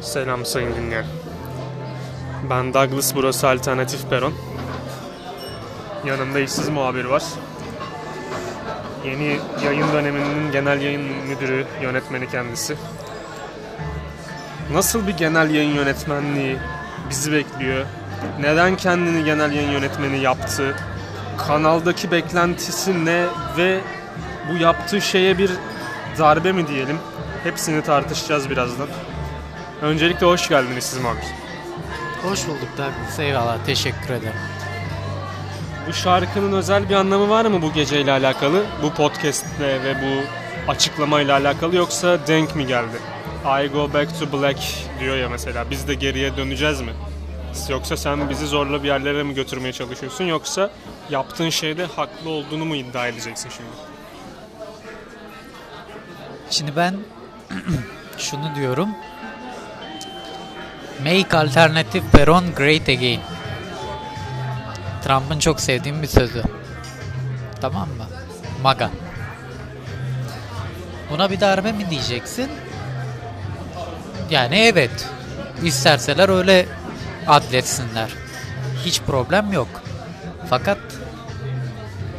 Selam sayın dinleyen. Ben Douglas, burası Alternatif Peron. Yanımda işsiz muhabir var. Yeni yayın döneminin genel yayın müdürü, yönetmeni kendisi. Nasıl bir genel yayın yönetmenliği bizi bekliyor? Neden kendini genel yayın yönetmeni yaptı? Kanaldaki beklentisi ne ve bu yaptığı şeye bir darbe mi diyelim? Hepsini tartışacağız birazdan. Öncelikle hoş geldiniz siz muhabir. Hoş bulduk Douglas. Eyvallah. Teşekkür ederim. Bu şarkının özel bir anlamı var mı bu geceyle alakalı? Bu podcastle ve bu açıklamayla alakalı yoksa denk mi geldi? I go back to black diyor ya mesela. Biz de geriye döneceğiz mi? Yoksa sen bizi zorla bir yerlere mi götürmeye çalışıyorsun yoksa yaptığın şeyde haklı olduğunu mu iddia edeceksin şimdi? Şimdi ben şunu diyorum. Make Alternative Peron Great Again. Trump'ın çok sevdiğim bir sözü. Tamam mı? MAGA. Buna bir darbe mi diyeceksin? Yani evet. İsterseler öyle adletsinler. Hiç problem yok. Fakat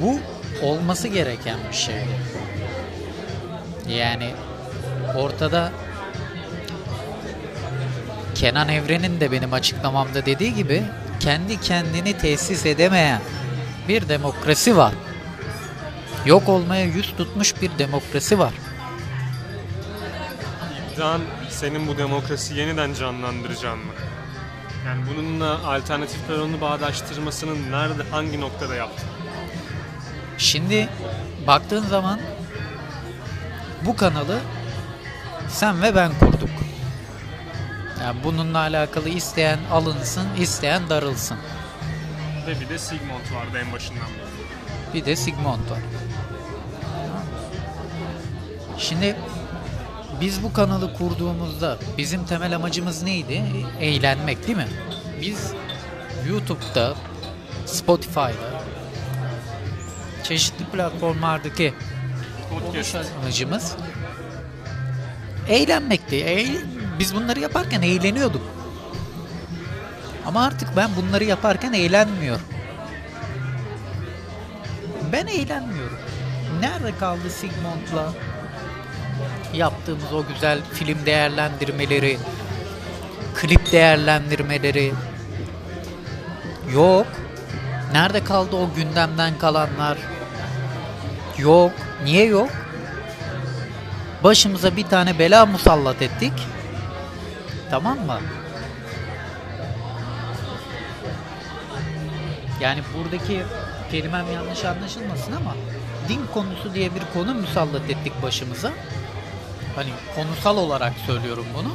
bu olması gereken bir şey. Yani ortada Kenan Evren'in de benim açıklamamda dediği gibi kendi kendini tesis edemeyen bir demokrasi var. Yok olmaya yüz tutmuş bir demokrasi var. İddian senin bu demokrasi yeniden canlandıracağın mı? Yani bununla alternatif peronu bağdaştırmasının nerede, hangi noktada yaptın? Şimdi baktığın zaman bu kanalı sen ve ben kurduk. Yani bununla alakalı isteyen alınsın, isteyen darılsın. Ve bir de Sigmund vardı en başından beri. Bir de Sigmund var. Şimdi biz bu kanalı kurduğumuzda bizim temel amacımız neydi? Eğlenmek değil mi? Biz YouTube'da, Spotify'da, çeşitli platformlardaki Podcast. amacımız eğlenmekti. Eğ- biz bunları yaparken eğleniyorduk. Ama artık ben bunları yaparken eğlenmiyorum. Ben eğlenmiyorum. Nerede kaldı Sigmund'la yaptığımız o güzel film değerlendirmeleri, klip değerlendirmeleri? Yok. Nerede kaldı o gündemden kalanlar? Yok. Niye yok? Başımıza bir tane bela musallat ettik. Tamam mı? Yani buradaki kelimem yanlış anlaşılmasın ama din konusu diye bir konu musallat ettik başımıza. Hani konusal olarak söylüyorum bunu.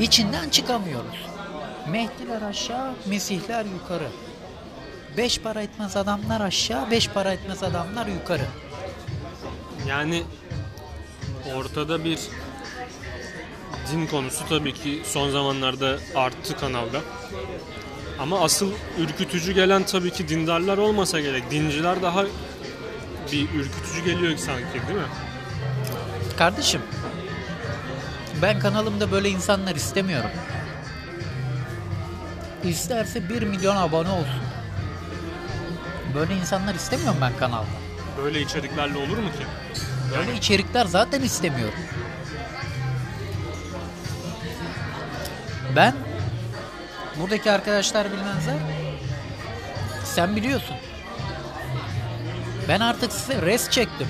İçinden çıkamıyoruz. Mehdiler aşağı, Mesihler yukarı. Beş para etmez adamlar aşağı, beş para etmez adamlar yukarı. Yani ortada bir din konusu tabii ki son zamanlarda arttı kanalda. Ama asıl ürkütücü gelen tabii ki dindarlar olmasa gerek. Dinciler daha bir ürkütücü geliyor sanki değil mi? Kardeşim, ben kanalımda böyle insanlar istemiyorum. İsterse 1 milyon abone olsun. Böyle insanlar istemiyorum ben kanalda. Böyle içeriklerle olur mu ki? Böyle içerikler zaten istemiyorum. Ben buradaki arkadaşlar bilmezler. Sen biliyorsun. Ben artık size res çektim.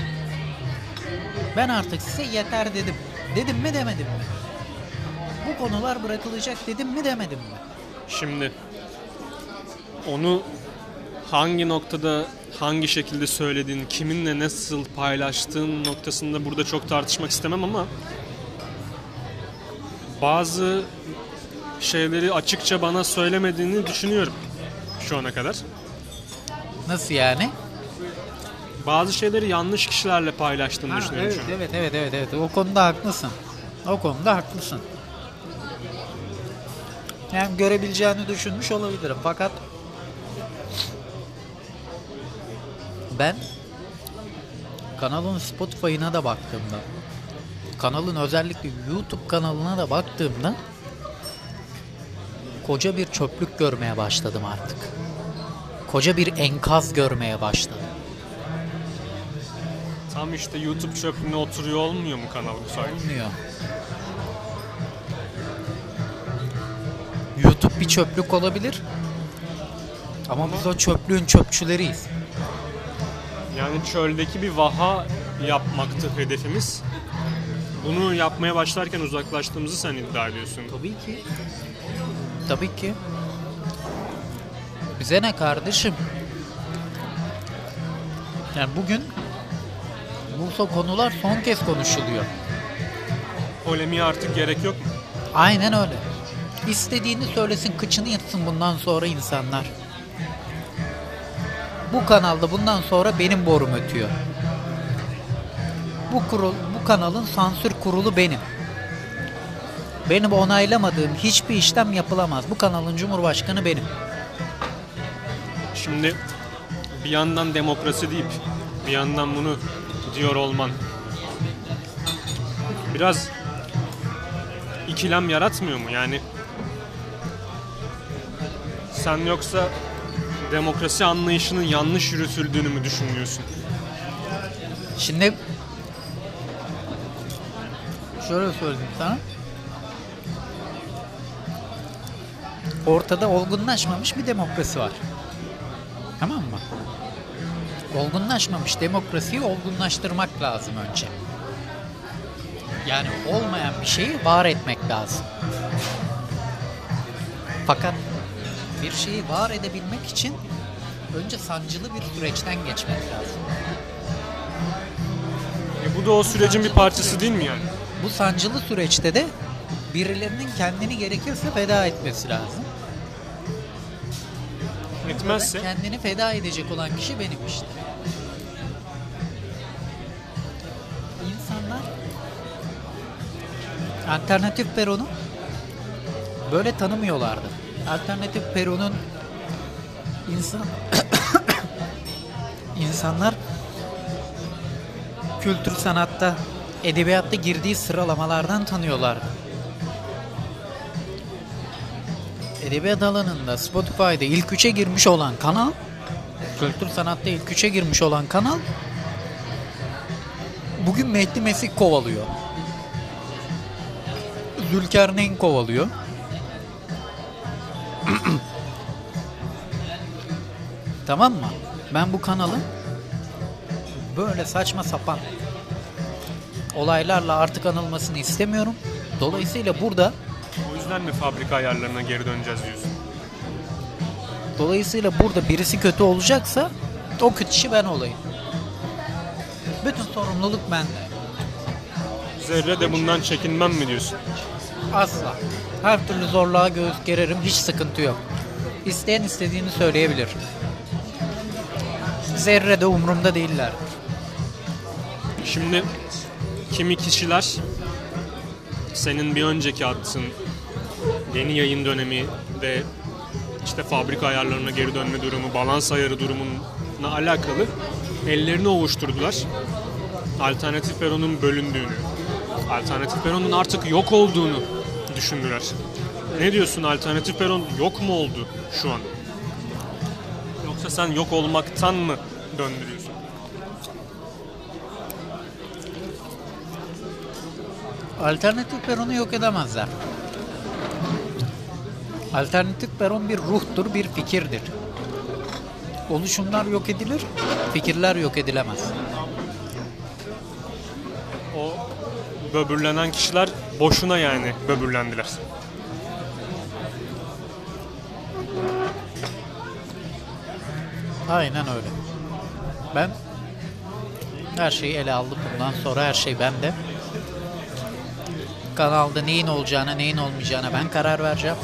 Ben artık size yeter dedim. Dedim mi demedim mi? Bu konular bırakılacak dedim mi demedim mi? Şimdi onu hangi noktada hangi şekilde söylediğin, kiminle nasıl paylaştığın noktasında burada çok tartışmak istemem ama bazı şeyleri açıkça bana söylemediğini düşünüyorum şu ana kadar. Nasıl yani? Bazı şeyleri yanlış kişilerle paylaştığını Ha, düşünüyorum evet, şu an. evet, evet, evet, evet. O konuda haklısın. O konuda haklısın. Yani görebileceğini düşünmüş olabilirim. Fakat ben kanalın Spotify'ına da baktığımda kanalın özellikle YouTube kanalına da baktığımda koca bir çöplük görmeye başladım artık. Koca bir enkaz görmeye başladım. Tam işte YouTube çöplüğüne oturuyor olmuyor mu kanal bu sanki? Olmuyor. YouTube bir çöplük olabilir. Ama biz o çöplüğün çöpçüleriyiz. Yani çöldeki bir vaha yapmaktı hedefimiz. Bunu yapmaya başlarken uzaklaştığımızı sen iddia ediyorsun. Tabii ki. Tabii ki. Bize ne kardeşim? Yani bugün bu konular son kez konuşuluyor. Polemiğe artık gerek yok mu? Aynen öyle. İstediğini söylesin, kıçını yırtsın bundan sonra insanlar. Bu kanalda bundan sonra benim borum ötüyor. Bu kurul, bu kanalın sansür kurulu benim. Benim onaylamadığım hiçbir işlem yapılamaz. Bu kanalın cumhurbaşkanı benim. Şimdi bir yandan demokrasi deyip bir yandan bunu diyor olman biraz ikilem yaratmıyor mu? Yani sen yoksa demokrasi anlayışının yanlış yürütüldüğünü mü düşünüyorsun? Şimdi şöyle söyleyeyim sana. Ortada olgunlaşmamış bir demokrasi var. Tamam mı? Olgunlaşmamış demokrasiyi olgunlaştırmak lazım önce. Yani olmayan bir şeyi var etmek lazım. Fakat bir şeyi var edebilmek için önce sancılı bir süreçten geçmek lazım. E bu da o sürecin bir parçası değil mi yani? Bu sancılı süreçte de birilerinin kendini gerekirse feda etmesi lazım. Etmezse Kendini feda edecek olan kişi benim işte. İnsanlar alternatif Peron'u böyle tanımıyorlardı. Alternatif Peron'un insan insanlar kültür sanatta edebiyatta girdiği sıralamalardan tanıyorlardı. Edebiyat alanında Spotify'da ilk üçe girmiş olan kanal Kültür sanatta ilk üçe girmiş olan kanal bugün Mehdi Mesih kovalıyor. Zülkarneyn kovalıyor. tamam mı? Ben bu kanalın böyle saçma sapan olaylarla artık anılmasını istemiyorum. Dolayısıyla burada yüzden mi fabrika ayarlarına geri döneceğiz diyorsun? Dolayısıyla burada birisi kötü olacaksa o kötü kişi ben olayım. Bütün sorumluluk bende. Zerre de bundan çekinmem mi diyorsun? Asla. Her türlü zorluğa göğüs gererim. Hiç sıkıntı yok. İsteyen istediğini söyleyebilir. Zerre de umurumda değiller. Şimdi kimi kişiler senin bir önceki attığın yeni yayın dönemi ve işte fabrika ayarlarına geri dönme durumu, balans ayarı durumuna alakalı ellerini ovuşturdular. Alternatif peronun bölündüğünü, alternatif peronun artık yok olduğunu düşündüler. Ne diyorsun alternatif peron yok mu oldu şu an? Yoksa sen yok olmaktan mı döndürüyorsun? Alternatif peronu yok edemezler. Alternatif peron bir ruhtur, bir fikirdir. Oluşumlar yok edilir, fikirler yok edilemez. O böbürlenen kişiler boşuna yani böbürlendiler. Aynen öyle. Ben her şeyi ele aldım. Bundan sonra her şey bende. Kanalda neyin olacağına, neyin olmayacağına ben karar vereceğim.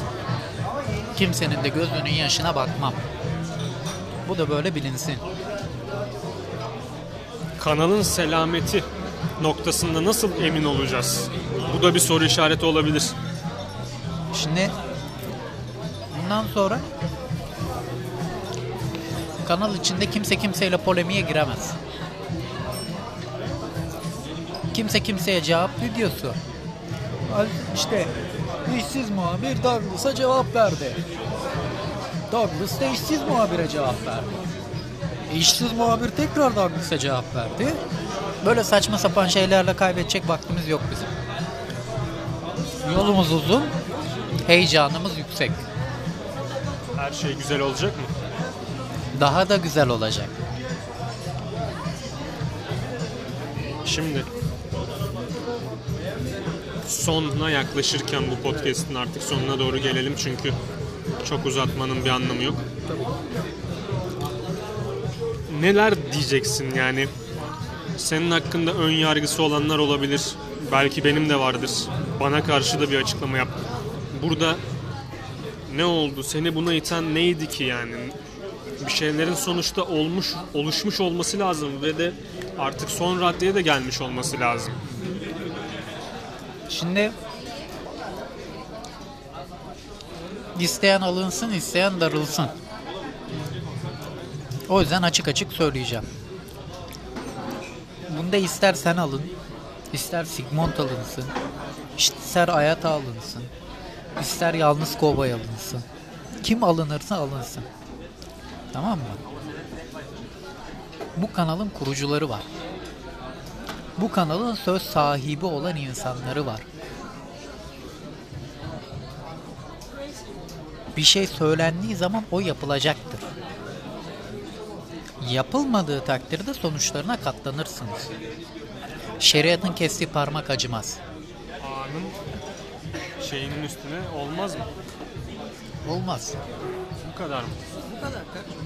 Kimsenin de gözünün yaşına bakmam. Bu da böyle bilinsin. Kanalın selameti noktasında nasıl emin olacağız? Bu da bir soru işareti olabilir. Şimdi bundan sonra kanal içinde kimse kimseyle polemiğe giremez. Kimse kimseye cevap videosu. İşte işsiz muhabir Douglas'a cevap verdi. Douglas da işsiz muhabire cevap verdi. İşsiz muhabir tekrar Douglas'a cevap verdi. Böyle saçma sapan şeylerle kaybedecek vaktimiz yok bizim. Yolumuz uzun, heyecanımız yüksek. Her şey güzel olacak mı? Daha da güzel olacak. Şimdi sonuna yaklaşırken bu podcast'in artık sonuna doğru gelelim çünkü çok uzatmanın bir anlamı yok. Neler diyeceksin yani? Senin hakkında ön yargısı olanlar olabilir. Belki benim de vardır. Bana karşı da bir açıklama yap. Burada ne oldu? Seni buna iten neydi ki yani? Bir şeylerin sonuçta olmuş, oluşmuş olması lazım ve de artık son raddeye de gelmiş olması lazım. Şimdi isteyen alınsın, isteyen darılsın. O yüzden açık açık söyleyeceğim. Bunda ister sen alın, ister Sigmund alınsın, ister Ayata alınsın, ister Yalnız Kovboy alınsın. Kim alınırsa alınsın. Tamam mı? Bu kanalın kurucuları var. Bu kanalın söz sahibi olan insanları var. Bir şey söylendiği zaman o yapılacaktır. Yapılmadığı takdirde sonuçlarına katlanırsınız. Şeriatın kestiği parmak acımaz. Ağanın şeyinin üstüne olmaz mı? Olmaz. Bu kadar mı? Bu kadar kardeşim.